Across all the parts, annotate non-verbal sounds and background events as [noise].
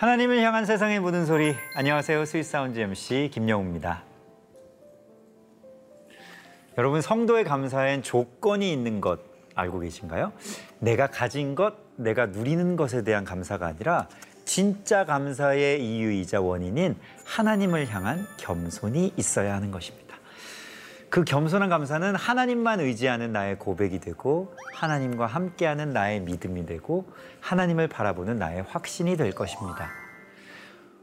하나님을 향한 세상의 모든 소리. 안녕하세요. Sweet Sounds MC 김영우입니다. 여러분 성도의 감사엔 조건이 있는 것 알고 계신가요? 내가 가진 것, 내가 누리는 것에 대한 감사가 아니라 진짜 감사의 이유이자 원인인 하나님을 향한 겸손이 있어야 하는 것입니다. 그 겸손한 감사는 하나님만 의지하는 나의 고백이 되고 하나님과 함께하는 나의 믿음이 되고 하나님을 바라보는 나의 확신이 될 것입니다.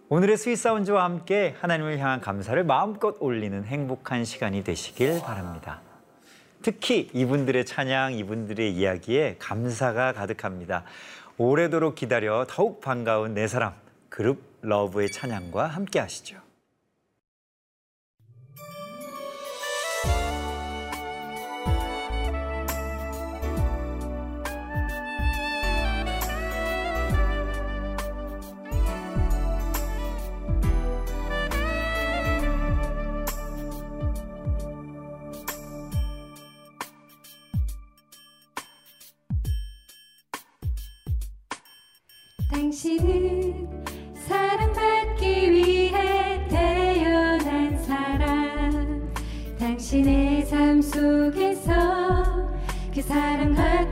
오늘의 스윗사운즈와 함께 하나님을 향한 감사를 마음껏 올리는 행복한 시간이 되시길 바랍니다. 특히 이분들의 찬양, 이분들의 이야기에 감사가 가득합니다. 오래도록 기다려 더욱 반가운 네 사람 그룹 러브의 찬양과 함께 하시죠. 사랑받기 위해 태어난 사람. 당신의 삶 속에서 그 사랑 받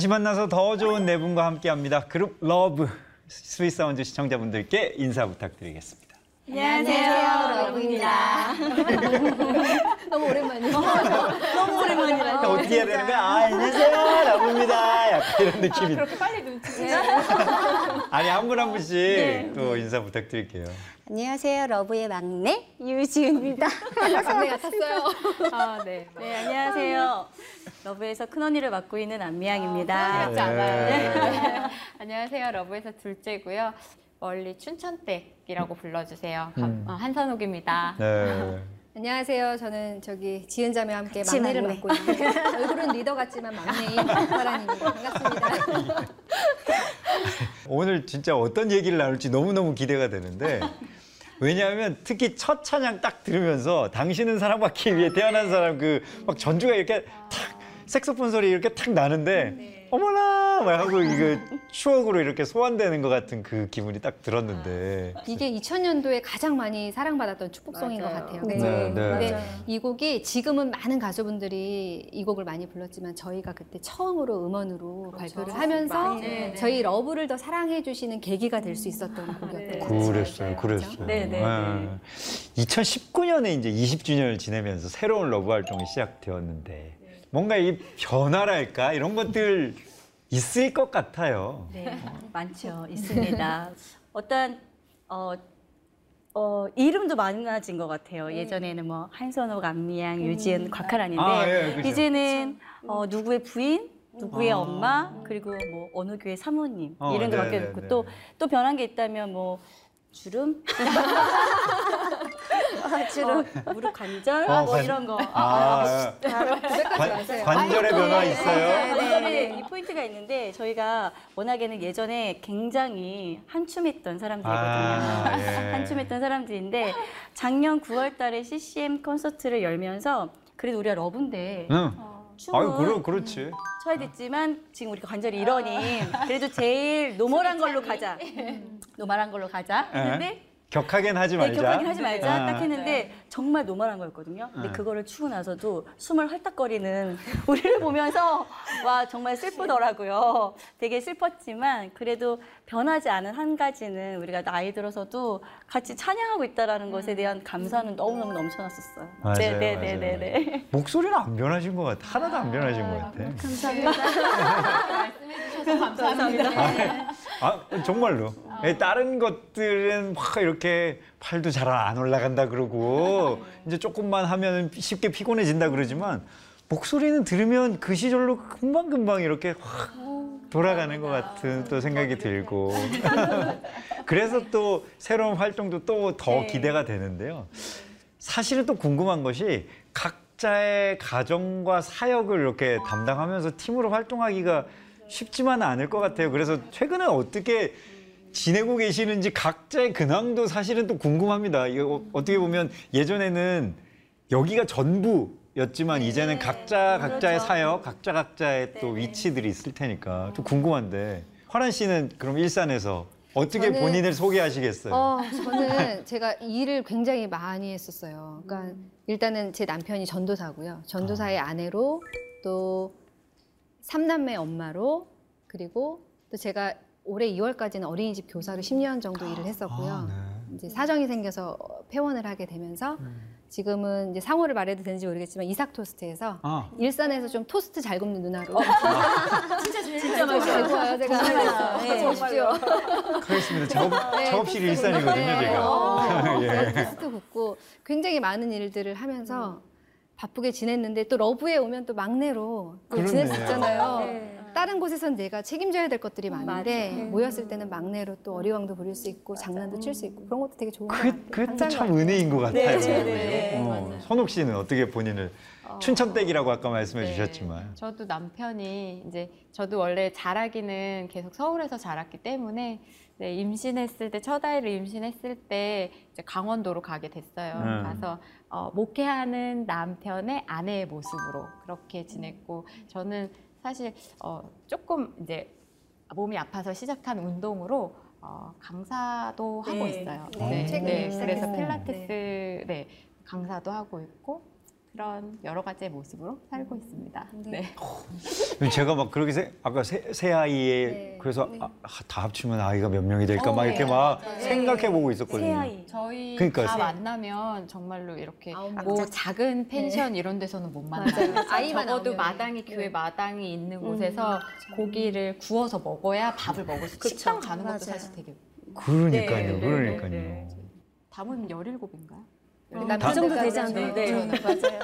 다시 만나서 더 좋은 네 분과 함께합니다. 그룹 Love Sweet Sounds 시청자분들께 인사 부탁드리겠습니다. 안녕하세요, Love입니다. [laughs] 너무 오랜만이에요. 너무 오랜만이라. 어떻게 해야 되는 거야? 아, 안녕하세요, Love입니다. 약간 이런 느낌이. 그렇게 빨리 눈치. 아니 한 분 한 분씩 또 인사 부탁드릴게요. 안녕하세요, Love의 막내 유지은입니다. [laughs] 막내가 탔어요. 아, [laughs] 네. 네, 안녕하세요. 러브에서 큰 언니를 맡고 있는 안미양입니다. 같지 않아요. 네. [laughs] 안녕하세요. 러브에서 둘째고요. 멀리 춘천댁이라고 불러주세요. 감- 음. 어, 한선욱입니다. 네. 안녕하세요. 저는 저기 지은 자매와 함께 막내를 막내. 맡고 있는 얼굴은 리더 같지만 막내인 박파란입니다. 반갑습니다. 오늘 진짜 어떤 얘기를 나눌지 너무너무 기대가 되는데 왜냐하면 특히 첫 찬양 딱 들으면서 당신은 사랑받기 위해 태어난 사람 그 막 전주가 이렇게 탁 색소폰 소리 이렇게 탁 나는데 어머나 막 하고 이거 추억으로 이렇게 소환되는 것 같은 그 기분이 딱 들었는데 이게 2000년도에 가장 많이 사랑받았던 축복송인 맞아요. 것 같아요. 네? 네, 네. 근데. 이 곡이 지금은 많은 가수분들이 이 곡을 많이 불렀지만 저희가 그때 처음으로 음원으로 발표를 하면서 네, 네. 저희 Love를 더 사랑해 주시는 계기가 될 수 있었던 곡이었던 것 같아요. 그랬어요, 그랬어요. 네, 네, 네. 2019년에 이제 20주년을 지내면서 새로운 Love 활동이 시작되었는데 뭔가 이 변화랄까 이런 것들 있을 것 같아요. 네, 많죠. 있습니다. 어떤, 어, 어, 이름도 많아진 것 같아요. 예전에는 뭐 한선욱, 안미양, 유지은, 곽하란인데 아, 예, 그죠. 이제는 어, 누구의 부인, 누구의 아. 엄마, 그리고 뭐 어느 교회 사모님 어, 이런 게 네, 바뀌어 네, 있고 네. 또또 변한 게 있다면 뭐 주름, 주름, 무릎 관절, 어, 뭐 관- 이런 거. 아, 관, 관절의 변화 있어요? 네, 네. 이 포인트가 있는데 저희가 워낙에는 예전에 굉장히 한춤했던 사람들이거든요. 아, 예. 한춤했던 사람들인데 작년 9월 달에 CCM 콘서트를 열면서 그래도 우리가 러브인데 응. 춤은 아유, 그러, 그렇지. 쳐야 됐지만 지금 우리가 관절이 이러니 그래도 제일 [laughs] normal한 걸로 가자. normal한 걸로 가자. 했는데 격하긴 하지 네, 말자. 격하긴 하지 말자 아. 딱 했는데 정말 normal한 거였거든요. 근데 아. 그거를 추고 나서도 숨을 헐떡거리는 [laughs] 우리를 보면서 와 정말 슬프더라고요. 되게 슬펐지만 그래도 변하지 않은 한 가지는 우리가 나이 들어서도 같이 찬양하고 있다라는 것에 대한 감사는 너무너무 넘쳐났었어요. 맞아요, 네, 네, 맞아요. 네, 네, 네. [laughs] 목소리는 안 변하신 것 같아. 하나도 안 변하신 것 같아. [laughs] 감사합니다. 아, 정말로. 예, 다른 것들은 막 이렇게 팔도 잘 안 올라간다 그러고 이제 조금만 하면 쉽게 피곤해진다 그러지만 목소리는 들으면 그 시절로 금방금방 이렇게 확 돌아가는 것 같은 또 생각이 들고 [laughs] 그래서 또 새로운 활동도 또더 네. 기대가 되는데요. 사실은 또 궁금한 것이 각자의 가정과 사역을 이렇게 담당하면서 팀으로 활동하기가 쉽지만은 않을 것 같아요. 그래서 최근에 어떻게 지내고 계시는지 각자의 근황도 사실은 또 궁금합니다. 이거 어떻게 보면 예전에는 여기가 전부 였지만 이제는 각자 각자의 그렇죠. 사역, 각자 각자의 또 네, 네. 위치들이 있을 테니까 좀 궁금한데 화란 씨는 그럼 일산에서 어떻게 저는- 본인을 소개하시겠어요? 어, 저는 제가 일을 굉장히 많이 했었어요. 그러니까 일단은 제 남편이 전도사고요. 전도사의 아내로 또 삼남매 엄마로 그리고 또 제가 올해 2월까지는 어린이집 교사로 10년 정도 일을 했었고요. 아, 네. 이제 사정이 생겨서 폐원을 하게 되면서 지금은 이제 상호를 말해도 되는지 모르겠지만 이삭 토스트에서 아, 일산에서 좀 토스트 잘 굽는 누나로 [laughs] 진짜 제일 진짜 좋아요. 제가 정말요. 네. 오십시오. 그렇습니다. [laughs] 작업, 네, 토스트 일산이거든요, 제가. 어, [laughs] 예. 토스트 굽고 굉장히 많은 일들을 하면서 바쁘게 지냈는데 또 러브에 오면 또 막내로 또 그러네. 지낼 수 있잖아요. 네. 다른 곳에선 내가 책임져야 될 것들이 많은데 맞아요. 모였을 때는 막내로 또 어리광도 부릴 수 있고 장난도 칠 수 있고 그런 것도 되게 좋은 것 같아요. 그게 또 감사한 참것 같아요. 은혜인 것 같아요. 네, 네, 네. 어, 선옥 씨는 어떻게 본인을 춘천댁이라고 아까 말씀해 네. 주셨지만 저도 남편이 이제 저도 원래 자라기는 계속 서울에서 자랐기 때문에 네, 임신했을 때 첫 아이를 임신했을 때 이제 강원도로 가게 됐어요. 음. 가서 어, 목회하는 남편의 아내의 모습으로 그렇게 지냈고 저는 사실 어, 조금 이제 몸이 아파서 시작한 운동으로 어, 강사도 하고 네. 있어요. 네, 최근에 그래서 시작했어요. 필라테스 네, 강사도 하고 있고 그런 여러 가지의 모습으로 살고 있습니다. 네. 네. 제가 막 그렇게 세, 아까 새, 새 아이에 네. 그래서 아, 다 합치면 아이가 몇 명이 될까 막 어, 이렇게 네. 막 맞아요. 생각해 보고 있었거든요. 새아이. 저희 그러니까요. 다 네. 만나면 정말로 이렇게 아홉 뭐 명. 작은 펜션 이런 데서는 못 만나요. 맞아요. 아이만 적어도 아홉 마당이. 교회 네. 마당이 있는 곳에서 고기를 구워서 먹어야 밥을 먹을 수. 그쵸. 식당 가는 것도 맞아요. 사실 되게. 그러니까요, 네, 네, 그러니까요. 네, 담은 17인가요? 그 정도 되지 않나요? 네. 네. 맞아요.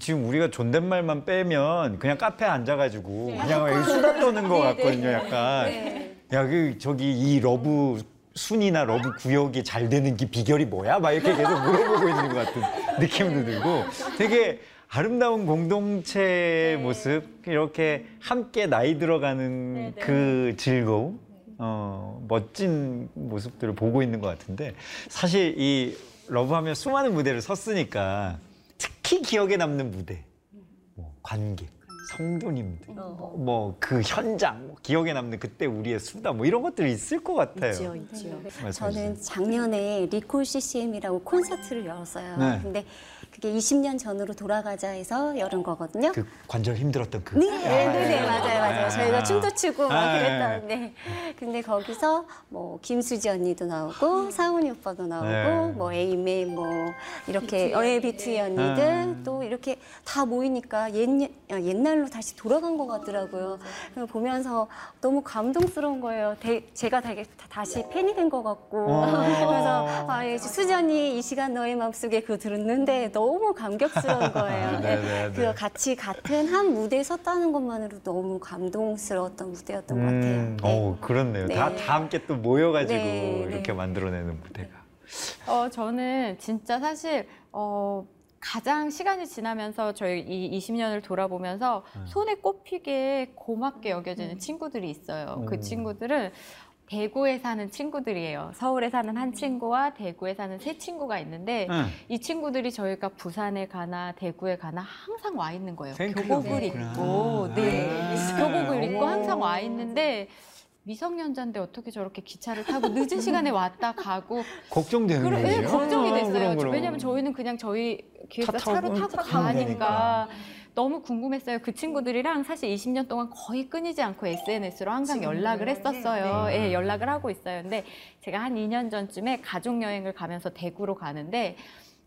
지금 우리가 존댓말만 빼면 그냥 카페에 앉아가지고 네. 그냥 여기 수다 떠는 것 같거든요, 약간. 네. 야, 그 저기 이 Love 순이나 Love 구역이 잘 되는 게 비결이 뭐야? 막 이렇게 계속 물어보고 있는 것 같은 느낌도 들고 되게 아름다운 공동체의 모습 이렇게 함께 나이 들어가는 네, 네. 그 즐거움 어, 멋진 모습들을 보고 있는 것 같은데 사실 이 러브하면 수많은 무대를 섰으니까 특히 기억에 남는 무대 뭐 관객 성도님들 어. 뭐그 현장 뭐 기억에 남는 그때 우리의 수다 뭐 이런 것들이 있을 것 같아요. 있지요, 있지요. 말씀해 저는. 작년에 리콜 CCM이라고 콘서트를 열었어요. 네. 근데 그게 20년 전으로 돌아가자 해서 열은 거거든요. 그 관절 힘들었던 그 네, 네, 네, 네, 맞아요, 맞아요. 아. 저희가 춤도 추고 막 아, 그랬던, 네. 근데 거기서 뭐 김수지 언니도 나오고 사훈이 오빠도 나오고 네. 뭐 에이메 뭐 이렇게 어예 비투이 언니들 아. 또 이렇게 다 모이니까 옛, 옛날 로 다시 돌아간 것 같더라고요. 보면서 너무 감동스러운 거예요. 대- 제가 되게 다시 팬이 된 것 같고 어. [laughs] 그래서 아, 예, 언니 이 시간 너의 마음속에 그거 들었는데 너무 감격스러운 [laughs] 거예요. 그 같이 같은 한 무대에 섰다는 것만으로 너무 감동스러웠던 무대였던 것 같아요. 음, 네. 어 그렇네요. 네. 다, 다 함께 또 모여가지고 네, 이렇게 네. 만들어내는 무대가. 어, 저는 진짜 사실 어, 가장 시간이 지나면서 저희 이 20년을 돌아보면서 음. 손에 꼽히게 고맙게 여겨지는 친구들이 있어요. 그 음. 친구들은 대구에 사는 친구들이에요. 서울에 사는 한 친구와 대구에 사는 세 친구가 있는데 응. 이 친구들이 저희가 부산에 가나 대구에 가나 항상 와 있는 거예요. 교복을. 입고, 네, 아. 교복을 입고 오. 항상 와 있는데 미성년자인데 어떻게 저렇게 기차를 타고 늦은 시간에 [laughs] 왔다 가고 걱정되는 그러, 거예요. 예, 걱정이 어, 됐어요. 그럼, 그럼. 왜냐면 저희는 그냥 저희 기획사 차 타고 차로 타고 가니까. 너무 궁금했어요. 그 친구들이랑 사실 20년 동안 거의 끊이지 않고 SNS로 항상 연락을 했었어요. 네. 예, 연락을 하고 있어요. 근데 제가 한 2년 전쯤에 가족 여행을 가면서 대구로 가는데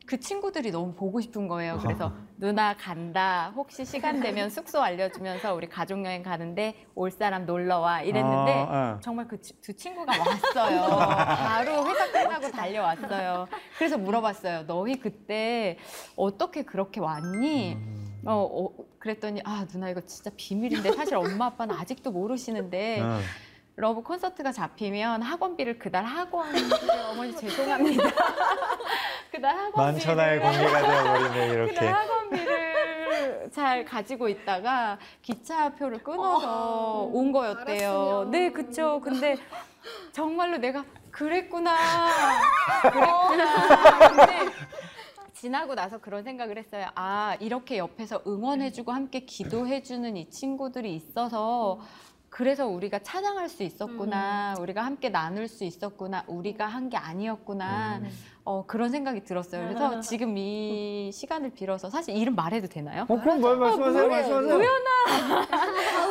그 친구들이 너무 보고 싶은 거예요. 그래서 누나 간다. 혹시 시간 되면 숙소 알려주면서 우리 가족 여행 가는데 올 사람 놀러 와 이랬는데 아, 아. 정말 그 두 친구가 왔어요. [laughs] 바로 회사 끝나고 달려왔어요. 그래서 물어봤어요. 너희 그때 어떻게 그렇게 왔니? 음. 어, 어, 그랬더니 아 누나 이거 진짜 비밀인데 사실 엄마 아빠는 아직도 모르시는데 응. Love 콘서트가 잡히면 학원비를 그달 학원 [laughs] 어머니 죄송합니다. [laughs] 그달 학원비를 만천하에 공개가 되어버리네 [laughs] 이렇게. 그날 학원비를 잘 가지고 있다가 기차표를 끊어서 온 거였대요. 알았으면. 네, 그쵸. 근데 정말로 내가 그랬구나. 그랬구나. 근데 지나고 나서 그런 생각을 했어요. 아, 이렇게 옆에서 응원해주고 함께 기도해주는 이 친구들이 있어서 그래서 우리가 찬양할 수 있었구나. 우리가 함께 나눌 수 있었구나. 우리가 한 게 아니었구나. 어, 그런 생각이 들었어요. 그래서 지금 이 시간을 빌어서 사실 이름 말해도 되나요? 어, 그럼 말 말씀하세요, 말씀하세요.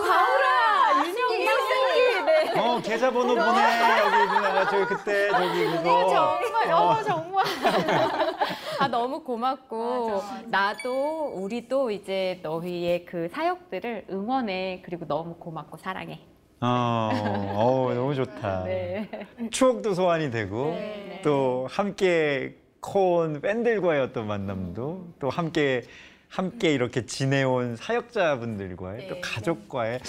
바울아, 윤영이, 윤영이. 네. 어, 계좌번호 보내. 여기 누나가 저기 그때 저기 그거. 정말, 어, 정말. [laughs] 아, 너무 고맙고, 맞아, 맞아. 나도, 우리도 이제 너희의 그 사역들을 응원해. 그리고 너무 고맙고 사랑해. 어, 어, 너무 좋다. [laughs] 네. 추억도 소환이 되고 네. 또 함께 커온 팬들과의 어떤 만남도 또 함께 함께 이렇게 지내온 사역자분들과의 또 네. 가족과의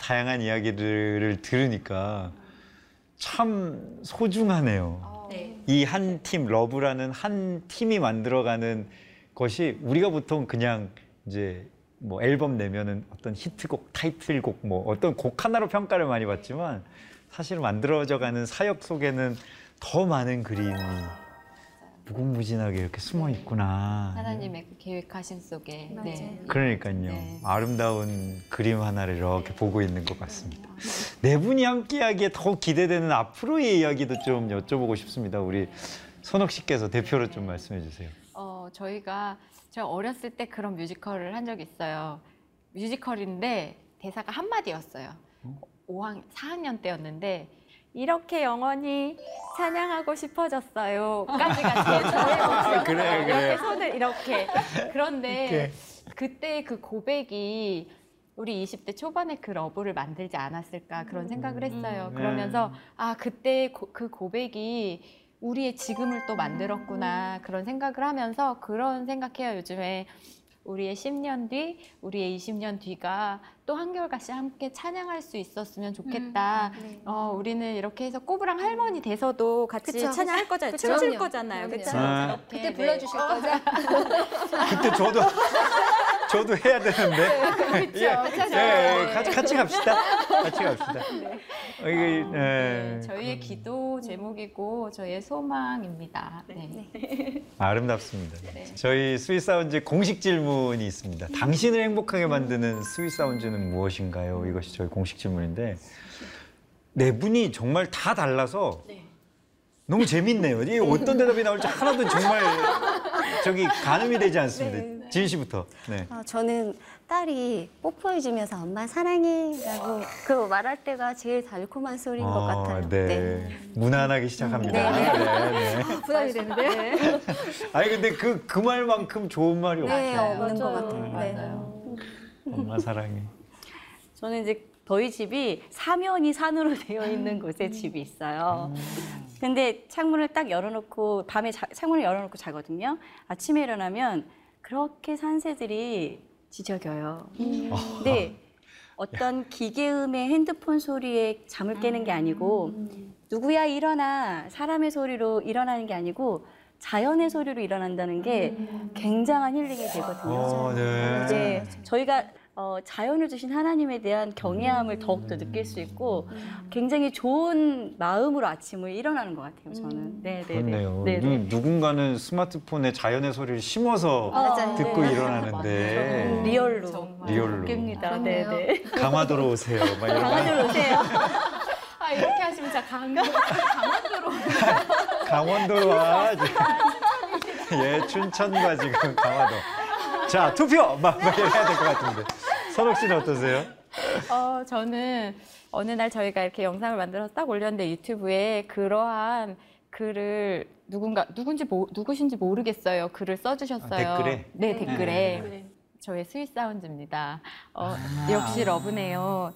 다양한 이야기들을 들으니까 참 소중하네요. 네. 이한 팀 러브라는 한 팀이 만들어가는 것이 우리가 보통 그냥 이제 뭐 앨범 내면은 어떤 히트곡, 타이틀곡 뭐 어떤 곡 하나로 평가를 많이 받지만 사실 만들어져가는 사역 속에는 더 많은 그림이 무궁무진하게 이렇게 숨어 있구나. 하나님의 그 계획하신 속에. 네. 그러니까요. 네. 아름다운 그림 하나를 이렇게 보고 있는 것 같습니다. 네 분이 함께 하기에 더 기대되는 앞으로의 이야기도 좀 여쭤보고 싶습니다. 우리 선옥 씨께서 대표로 좀 말씀해 주세요. 어, 어, 저희가 제가 어렸을 때 그런 뮤지컬을 한 적이 있어요. 뮤지컬인데 대사가 한마디였어요. 5학, 4학년 때였는데 이렇게 영원히 찬양하고 싶어졌어요. 까지가 제 저의 목소리였어요. 그래, 그래. 이렇게 손을 이렇게. 그런데 그때 그 고백이 우리 20대 초반에 그 Love를 만들지 않았을까 그런 생각을 했어요. 음. 그러면서 아 그때 고- 그 고백이 우리의 지금을 또 만들었구나 그런 생각을 하면서 그런 생각해요 요즘에 우리의 10년 뒤, 우리의 20년 뒤가 또 한결같이 함께 찬양할 수 있었으면 좋겠다. 어, 우리는 이렇게 해서 꼬부랑 할머니 돼서도 같이 그쵸. 찬양할 거잖아요. 그쵸. 춤출 그럼요. 거잖아요. 그쵸? 아. 그때 네. 불러주실 거죠? [laughs] 그때 저도 저도 해야 되는데. 예, 예, 같이 같이 갑시다. 같이 갑시다. 어, 이게 네, 예, 저희의 기도 제목이고 저희의 소망입니다. 네. [laughs] 아름답습니다. 네. 저희 Sweet Sounds 공식 질문이 있습니다. 당신을 행복하게 만드는 스윗 사운즈는 무엇인가요? 이것이 저희 공식 질문인데 네 분이 정말 다 달라서 너무 재밌네요. 이게 어떤 대답이 나올지 하나도 정말 저기 가늠이 되지 않습니다. 지은 씨부터. 네. 어, 저는 딸이 뽀뽀해주면서 엄마 사랑해라고 그 말할 때가 제일 달콤한 소리인 것 어, 같아요. 네. 무난하게 시작합니다. 네, 네, 네. 부담이 되는데. [laughs] 아니 근데 그그 말만큼 좋은 말이 네, 없어요. 없는 것 맞아요. 같아요. 네. 맞아요. 엄마 사랑해. 저는 이제 저희 집이 사면이 산으로 [laughs] 되어 있는 곳에 집이 있어요. 근데 창문을 딱 열어놓고 밤에 자- 창문을 열어놓고 자거든요. 아침에 일어나면 그렇게 산새들이 지저겨요. 근데 어떤 기계음의 핸드폰 소리에 잠을 깨는 게 아니고 누구야 일어나 사람의 소리로 일어나는 게 아니고 자연의 소리로 일어난다는 게 굉장한 힐링이 되거든요. 어, 네. 이제 저희가 어, 자연을 주신 하나님에 대한 경외함을 더욱더 느낄 수 있고 굉장히 좋은 마음으로 아침을 일어나는 것 같아요. 저는. 네, 네, 그렇네요. 네. 네, 네. 누, 누군가는 스마트폰에 자연의 소리를 심어서 맞아요. 듣고 네. 일어나는데 real로 정말. real로 깹니다. 네, 그렇네요. 네. [laughs] 강화도로 오세요. 막 이런 거. 강화도로 오세요. [laughs] 아 이렇게 하시면 진짜 강, 강원도로 [laughs] 강원도로 와. 예, 춘천과 지금 강화도. 자, 투표 막, 막 해야 될 것 같은데. 선옥 씨는 어떠세요? 어, 저는 어느 날 저희가 이렇게 영상을 만들어서 딱 올렸는데 유튜브에 그러한 글을 누군가 누군지 모, 누구신지 모르겠어요. 글을 써주셨어요. 아, 댓글에? 네, 댓글에 네. 저의 sweet sound입니다. 어, 아. 역시 러브네요.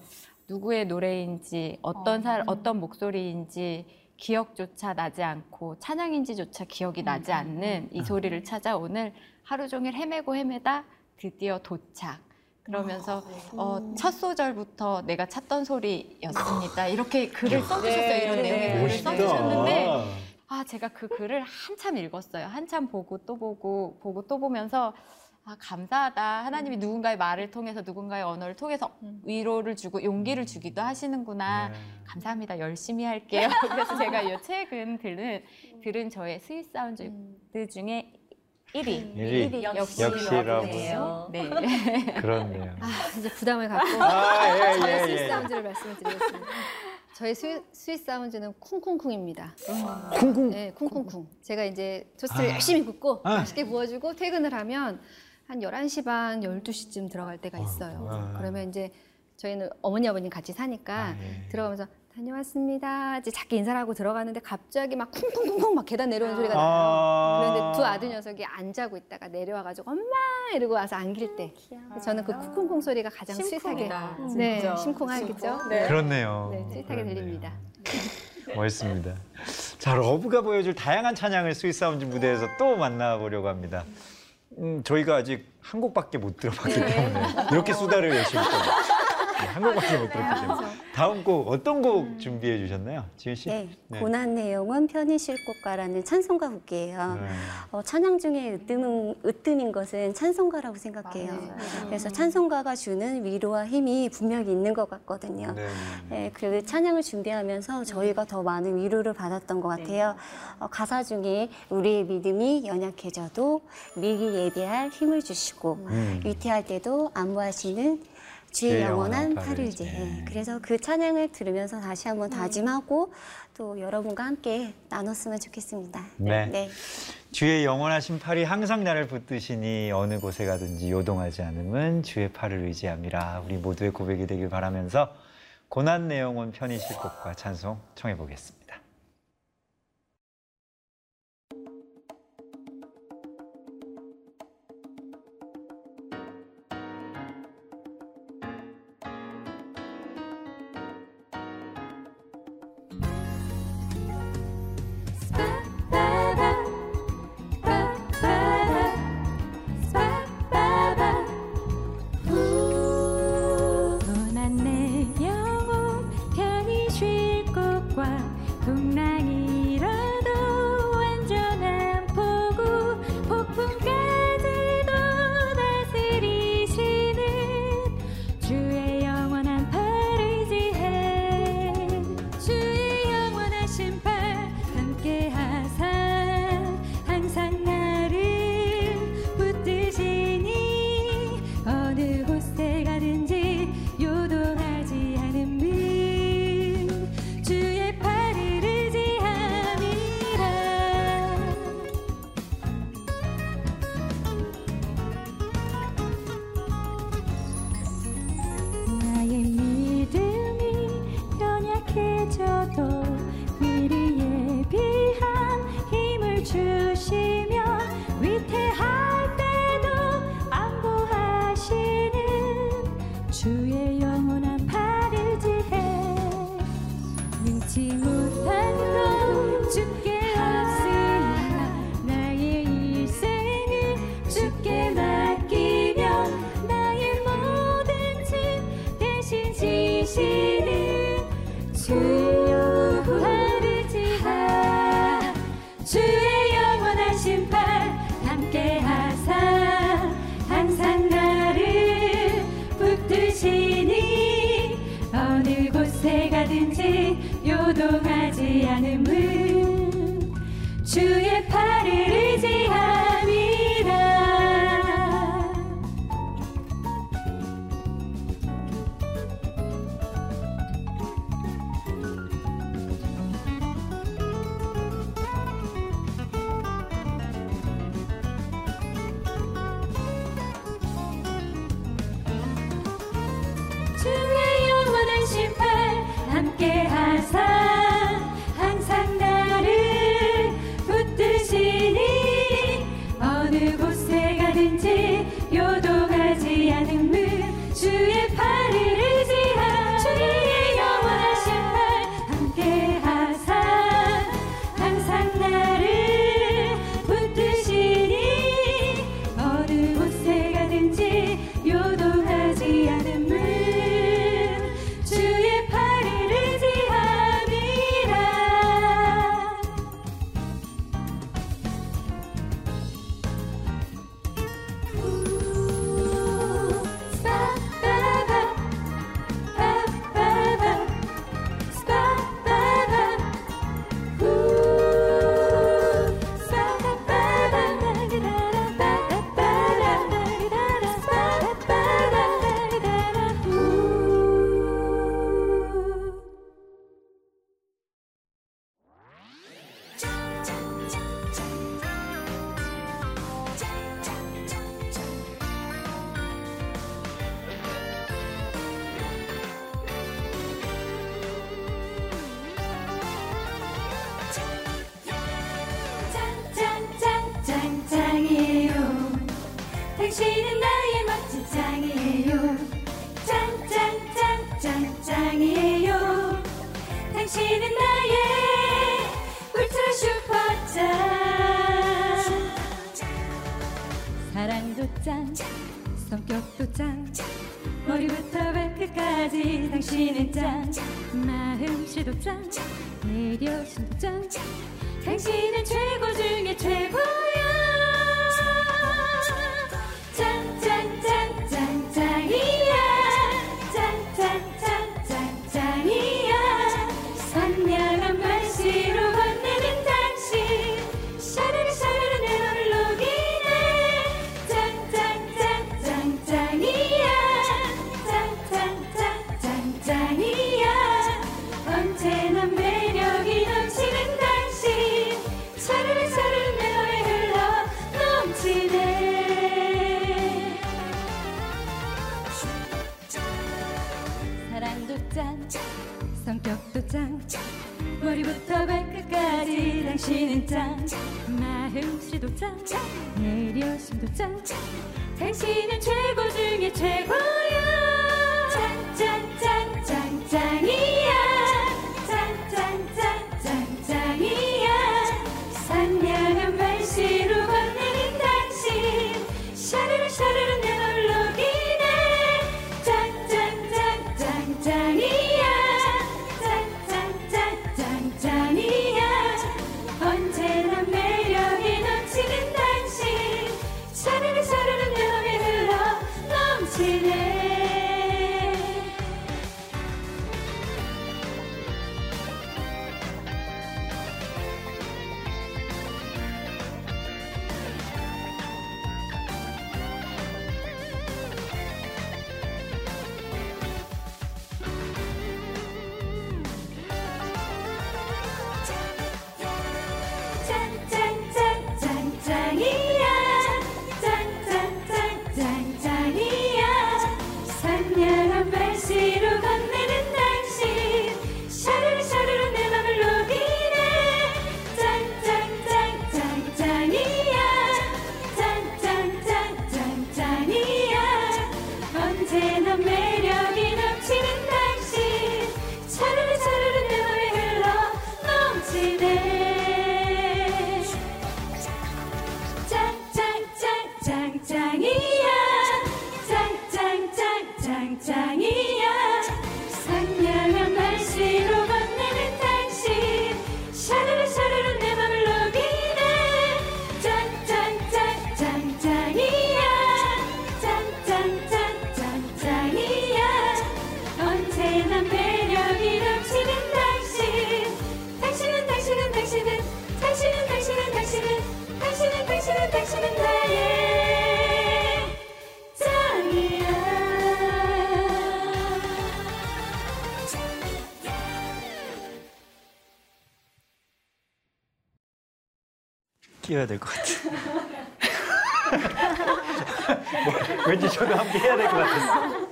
누구의 노래인지 어떤 사 어떤 목소리인지 기억조차 나지 않고 찬양인지조차 기억이 나지 않는 이 소리를 찾아 오늘 하루 종일 헤매고 헤매다 드디어 도착. 그러면서 어, 첫 소절부터 내가 찾던 소리였습니다. 이렇게 글을 써주셨어요. 이런 내용의 글을 써주셨는데 아, 제가 그 글을 한참 읽었어요. 한참 보고 또 보고 보고 또 보면서 아, 감사하다. 하나님이 누군가의 말을 통해서 누군가의 언어를 통해서 위로를 주고 용기를 주기도 하시는구나. 네. 감사합니다. 열심히 할게요. [laughs] 그래서 제가 이 최근 들은 들은 저의 sweet sound 중에 1위. 일위. 역시, 역시 러브네요. 네. [laughs] 그렇네요. 아, 이제 부담을 갖고 아, 예, 저의 예, sweet 예. sound를 말씀을 드리겠습니다. 저의 스윗, 스윗 사운드는 쿵쿵쿵입니다. 쿵쿵. 네, 쿵쿵쿵. 제가 이제 토스트를 열심히 굽고 아. 맛있게 구워주고 퇴근을 하면 한 11시 반, 12시쯤 들어갈 때가 있어요. 아. 그러면 이제 저희는 어머니, 아버님 같이 사니까 아, 예. 들어가면서 다녀왔습니다. 이제 작게 인사를 하고 들어가는데 갑자기 막 쿵쿵쿵쿵 막 계단 내려오는 소리가 나요. 아. 그런데 두 아들 녀석이 안 자고 있다가 내려와가지고 엄마 이러고 와서 안길 때 저는 그 쿵쿵쿵 소리가 가장 sweet하게 심쿵이다, 네 진짜. 심쿵하겠죠. 네. 그렇네요. 네, sweet하게 그렇네요. 들립니다. [laughs] 멋있습니다. 자, 러브가 보여줄 다양한 찬양을 sweet sound 무대에서 또 만나보려고 합니다. 음, 저희가 아직 한 곡밖에 못 들어봤기 때문에 이렇게 수다를 열심히 떠요. 네, 한 곡밖에 못 들었기 때문에 다음 곡 어떤 곡 준비해 주셨나요, 지은 씨? 네, 고난 내용은 편히 쉴 곳가라는 찬송가 곡이에요. 네. 어, 찬양 중에 으뜸은, 으뜸인 것은 찬송가라고 생각해요. 그래서 찬송가가 주는 위로와 힘이 분명히 있는 것 같거든요. 네. 네, 그 찬양을 준비하면서 저희가 더 많은 위로를 받았던 것 같아요. 어, 가사 중에 우리의 믿음이 연약해져도 미리 예배할 힘을 주시고 음. 위태할 때도 안무하시는 주의 영원한 팔을제. 예. 그래서 그 찬양을 들으면서 다시 한번 음. 다짐하고 또 여러분과 함께 나눴으면 좋겠습니다. 네. 네. 네. 주의 영원하신 팔이 항상 나를 붙드시니 어느 곳에 가든지 요동하지 않음은 주의 팔을 의지함이라 우리 모두의 고백이 되길 바라면서 고난 내용은 편히 쉴 곳과 찬송 청해 보겠습니다. 心悲 요동하지 않음을 주의 팔을 끼워야 될 것 같아. [laughs] 뭐, 왠지 저도 함께 해야 될 것 같았어.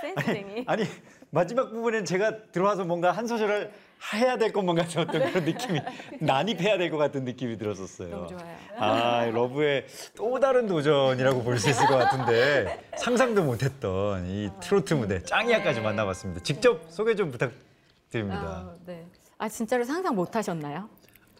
센스쟁이. 아니 마지막 부분엔 제가 들어와서 뭔가 한 소절을 해야 될 것만 같은 어떤 그런 느낌이 [laughs] 난입해야 될 것 같은 느낌이 들었었어요. 너무 좋아요. 아 러브의 또 다른 도전이라고 볼 수 있을 것 같은데 상상도 못했던 이 트로트 무대 짱이야까지 만나봤습니다. 직접 소개 좀 부탁드립니다. 아, 네. 아 진짜로 상상 못 하셨나요?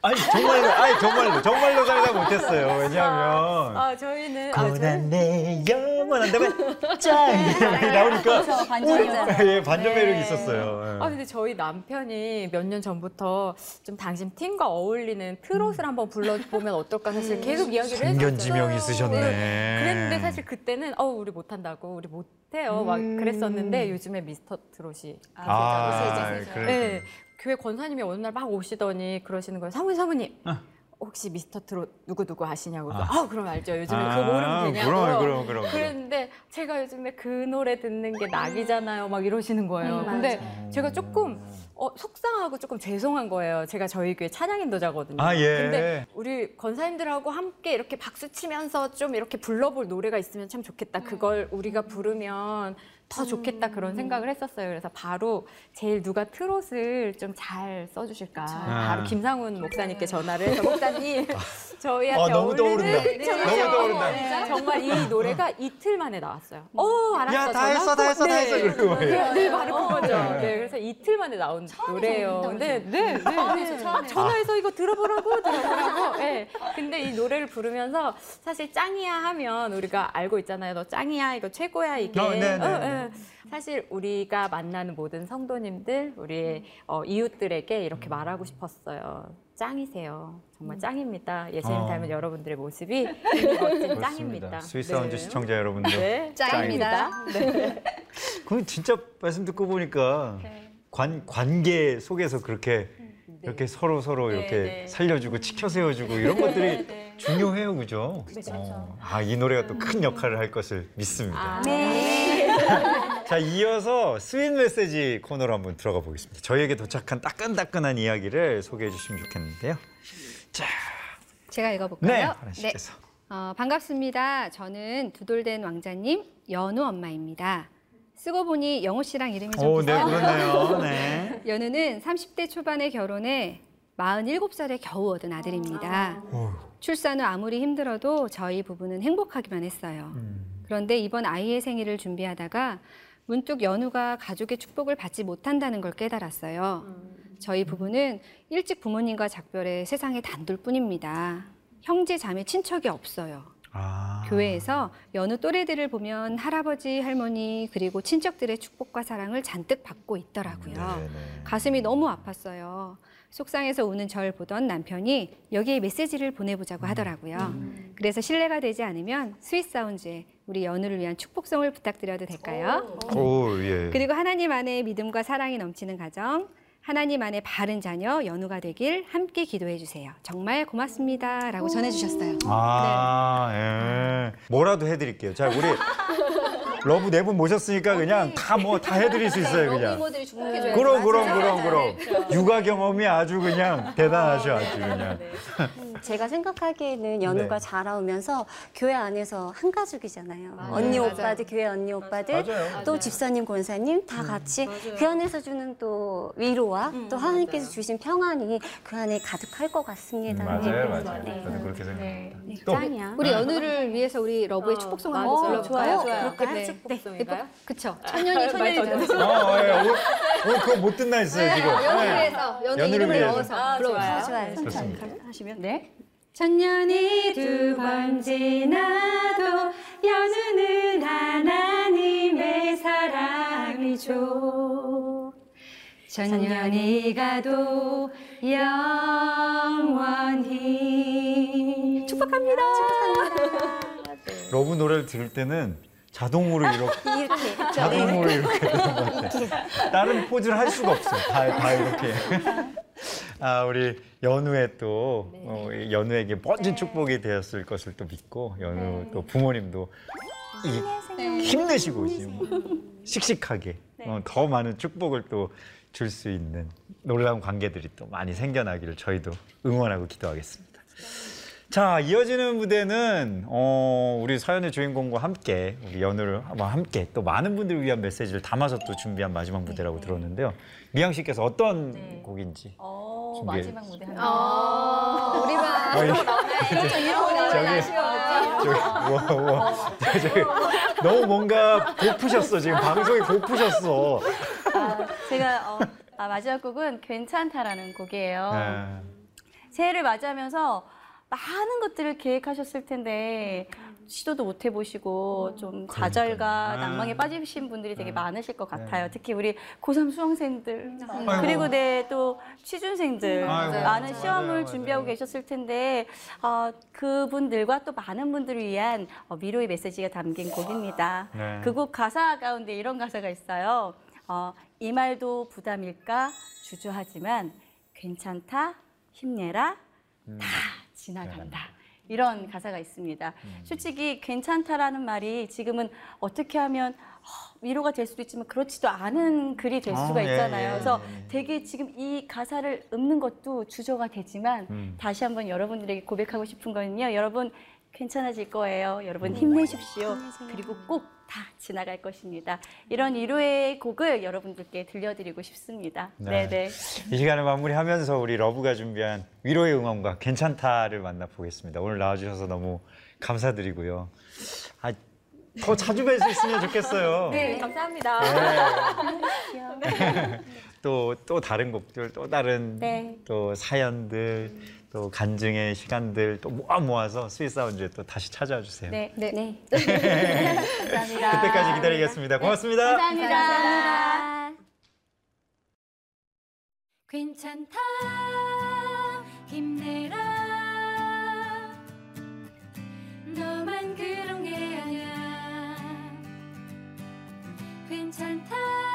아니 정말로, 아니 정말로, 정말로 상상 못했어요. 왜냐하면 아 저희는 아, 저희 고난 내 영원한다면 짱 이렇게 나오니까 그래서 반전이잖아요. 예, 반전 매력이 네. 있었어요. 예. 아 근데 저희 남편이 몇 년 전부터 좀 당신 팀과 어울리는 트롯을 한번 불러보면 어떨까 사실 계속 이야기를 했었어요. 성견지명 있으셨네. 네. 그랬는데 사실 그때는 어 우리 못한다고 우리 못해요 막 그랬었는데 요즘에 미스터 트롯이 아, 세죠. 그래. 네, 교회 권사님이 어느 날 막 오시더니 그러시는 거예요. 사모님 사모님 어. 혹시 미스터 트롯 누구 누구 아시냐고. 아. 아, 그럼 알죠. 요즘에 아, 그거 모르면 되냐고. 그럼, 그럼, 그럼. 그랬는데 제가 요즘에 그 노래 듣는 게 낙이잖아요. 막 이러시는 거예요. 음, 근데 음. 제가 조금 어, 속상하고 조금 죄송한 거예요. 제가 저희 교회 찬양 인도자거든요. 아, 예. 근데 우리 권사님들하고 함께 이렇게 박수 치면서 좀 이렇게 불러볼 노래가 있으면 참 좋겠다. 그걸 우리가 부르면 더 좋겠다 그런 생각을 했었어요. 그래서 바로 제일 누가 트롯을 좀 잘 써주실까. 바로 아. 김상훈 목사님께 전화를 해서 목사님 [laughs] 저희한테 아, 너무 떠오른다. [laughs] 네, 너무. 떠오른다. 네, 정말 이 노래가 이틀 만에 나왔어요. 어, 알았어. 야, 다 했어, 다 꼭- 했어, 다 했어. 그러고. 네, 네, 바로 그거죠. 네, 그래서 이틀 만에 나온 노래예요. 네, 네, 네. 네. 전화해서 이거 들어보라고, 들어보라고. 네. 근데 이 노래를 부르면서 사실 짱이야 하면 우리가 알고 있잖아요. 너 짱이야, 이거 최고야, 이게. 어, 네, 네, 어, 네. 예. 사실 우리가 만나는 모든 성도님들, 우리의 어, 이웃들에게 이렇게 말하고 싶었어요. 짱이세요. 정말 짱입니다. 예수님 어. 닮은 여러분들의 모습이 [laughs] 멋진 짱입니다. 스위스하운드 네. 시청자 여러분들. 네, [laughs] 짱입니다. 네. [laughs] 그 진짜 말씀 듣고 보니까 관 관계 속에서 그렇게 이렇게 서로 서로 이렇게 네. 살려주고 지켜 세워주고 이런 것들이 중요해요, 그죠? 어. 아, 이 노래가 또 큰 역할을 할 것을 믿습니다. 네. [laughs] 자, 이어서 sweet 메시지 코너로 한번 들어가 보겠습니다. 저희에게 도착한 따끈따끈한 이야기를 소개해 주시면 좋겠는데요. 자, 제가 읽어볼까요? 네, 하나 씨께서. 어, 반갑습니다. 저는 두돌된 왕자님 연우 엄마입니다. 쓰고 보니 영우 씨랑 이름이 좀 오, 네. 그렇네요. [laughs] 네. 연우는 30대 초반에 결혼해 47살에 겨우 얻은 아들입니다. 출산 후 아무리 힘들어도 저희 부부는 행복하기만 했어요. 그런데 이번 아이의 생일을 준비하다가 문득 연우가 가족의 축복을 받지 못한다는 걸 깨달았어요. 저희 부부는 일찍 부모님과 작별해 세상에 단둘 뿐입니다. 형제, 자매, 친척이 없어요. 아. 교회에서 연우 또래들을 보면 할아버지, 할머니, 그리고 친척들의 축복과 사랑을 잔뜩 받고 있더라고요. 네네. 가슴이 너무 아팠어요. 속상해서 우는 절 보던 남편이 여기에 메시지를 보내보자고 하더라고요. 그래서 실례가 되지 않으면 스윗 사운즈에 우리 연우를 위한 축복송을 부탁드려도 될까요? 오, 예. 그리고 하나님 안에 믿음과 사랑이 넘치는 가정, 하나님 안에 바른 자녀 연우가 되길 함께 기도해 주세요. 정말 고맙습니다라고 전해 주셨어요. 아, 예. 뭐라도 해드릴게요. 자, 우리 러브 네 분 모셨으니까 그냥 다 뭐 다 해드릴 수 있어요, 그냥. 이모들이 줘요. 그럼, 그럼, 그럼, 그럼. 육아 경험이 아주 그냥 대단하셔, 아주 그냥. 음, 제가 생각하기에는 연우가 네. 자라오면서 교회 안에서 한 가족이잖아요. 언니 맞아요. 오빠들, 교회 언니 오빠들, 맞아요. 또 집사님, 권사님 다 같이 그 안에서 주는 또 위로와 또 하나님께서 주신 평안이 그 안에 가득할 것 같습니다. 맞아요, 네. 맞아요. 네. 저도 그렇게 생각합니다. 네. 또 짱이야. 우리 연우를 위해서 우리 러브의 축복송 한번 맞아요. 불러볼까요? 좋아요, 좋아요. 그럴까요? 네. 축복송인가요? 그쵸. 천년이 천년이 되어서 어, 예. 오늘, 오늘 [laughs] 그거 못 듣나 했어요, 지금. 연우를 네. 위해서 연우 이름을. 넣어서 불러볼까요? 좋아요. 좋습니다. 하시면 네. 천년이 두 번 지나도 연우는 하나님의 사랑이죠. 천년이 가도 영원히 축복합니다. 러브 노래를 들을 때는 자동으로 이렇게, [laughs] 이렇게 자동으로 이렇게 되는 것 같아요. 다른 포즈를 할 수가 없어요. 다, 다 이렇게. 아, 우리 연우의 또, 어, 연우에게 멋진 축복이 되었을 것을 또 믿고, 연우 또 부모님도 이, 힘내시고 지금 씩씩하게 어, 더 많은 축복을 또 줄 수 있는 놀라운 관계들이 또 많이 생겨나기를 저희도 응원하고 기도하겠습니다. 자, 이어지는 무대는 어, 우리 사연의 주인공과 함께 우리 연우를 한번 함께 또 많은 분들을 위한 메시지를 담아서 또 준비한 마지막 무대라고 들었는데요. 미양 씨께서 어떤 곡인지 어, 준비해 마지막 무대 한 어, 우리만 저기 저기 뭐, 뭐, 저기 너무 뭔가 고프셨어. 지금 방송이 고프셨어. 아, 제가 어, 아, 마지막 곡은 괜찮다라는 곡이에요. 네. 새해를 맞이하면서 많은 것들을 계획하셨을 텐데 시도도 못 해보시고 좀 좌절과 아. 낭망에 빠지신 분들이 되게 많으실 것 같아요. 네. 특히 우리 고3 수험생들 아이고. 그리고 네, 또 취준생들 아이고. 많은 맞아요, 시험을 맞아요. 준비하고 계셨을 텐데 어, 그분들과 또 많은 분들을 위한 어, 위로의 메시지가 담긴 곡입니다. 네. 그곡 가사 가운데 이런 가사가 있어요. 어, 이 말도 부담일까 주저하지만 괜찮다 힘내라 다 지나간다. 이런 가사가 있습니다. 솔직히 괜찮다라는 말이 지금은 어떻게 하면 어, 위로가 될 수도 있지만 그렇지도 않은 글이 될 아, 수가 예, 있잖아요. 예, 그래서 예. 되게 지금 이 가사를 읊는 것도 주저가 되지만 음. 다시 한번 여러분들에게 고백하고 싶은 거는요. 여러분 괜찮아질 거예요. 음. 여러분 힘내십시오. 그리고 꼭 다 지나갈 것입니다. 이런 위로의 곡을 여러분들께 들려드리고 싶습니다. 네. 네, 네. 이 시간을 마무리하면서 우리 러브가 준비한 위로의 응원가 괜찮다를 만나보겠습니다. 오늘 나와주셔서 너무 감사드리고요. 아, 더 자주 뵐 수 있으면 좋겠어요. 네, 감사합니다. [laughs] 또, 또 다른 곡들, 또 다른 네. 또 사연들, 또 간증의 시간들 또 모아 모아서 스윗 사운드에 또 다시 찾아와 주세요. 네. 네. 네. [laughs] 감사합니다. 그때까지 기다리겠습니다. 고맙습니다. 감사합니다. 괜찮다 힘내라 너만 그런 게 아니야 괜찮다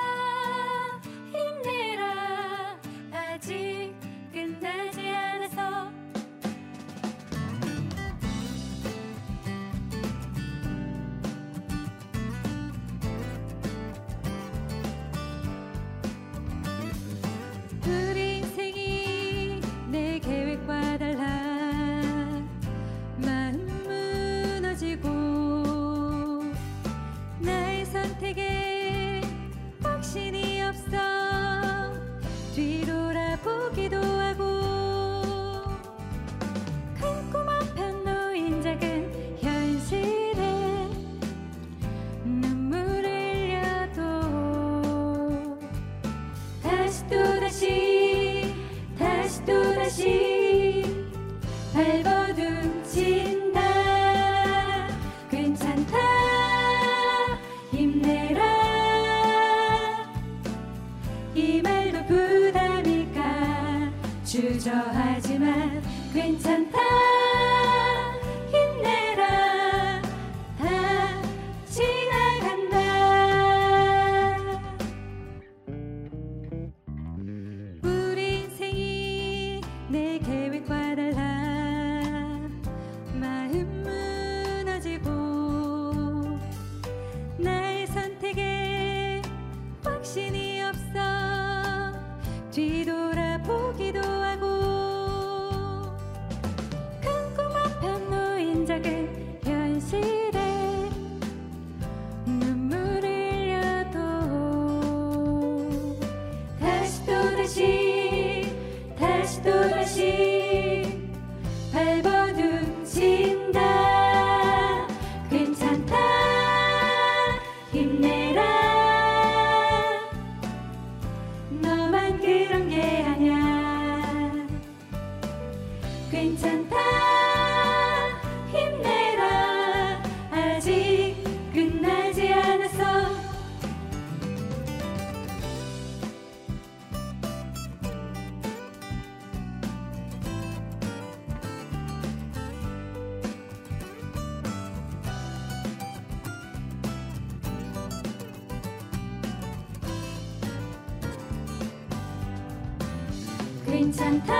괜찮다.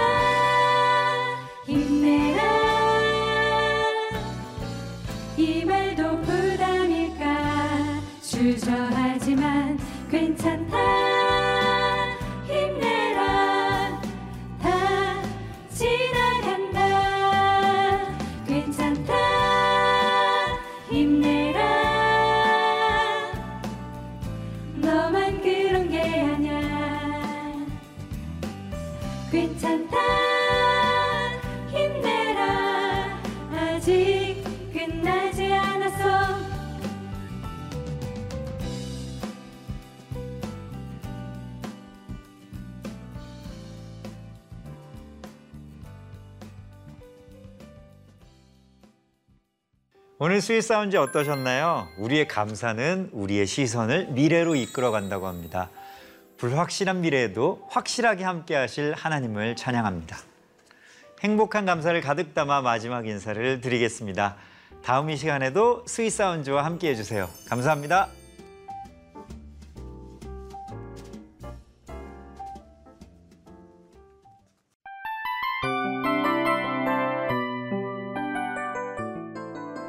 힘내라. 이 말도 부담일까? 주저 오늘 sweet sound 어떠셨나요? 우리의 감사는 우리의 시선을 미래로 이끌어 간다고 합니다. 불확실한 미래에도 확실하게 함께 하실 하나님을 찬양합니다. 행복한 감사를 가득 담아 마지막 인사를 드리겠습니다. 다음 이 시간에도 sweet sound와 함께 해 주세요. 감사합니다.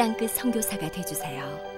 땅끝 선교사가 되주세요.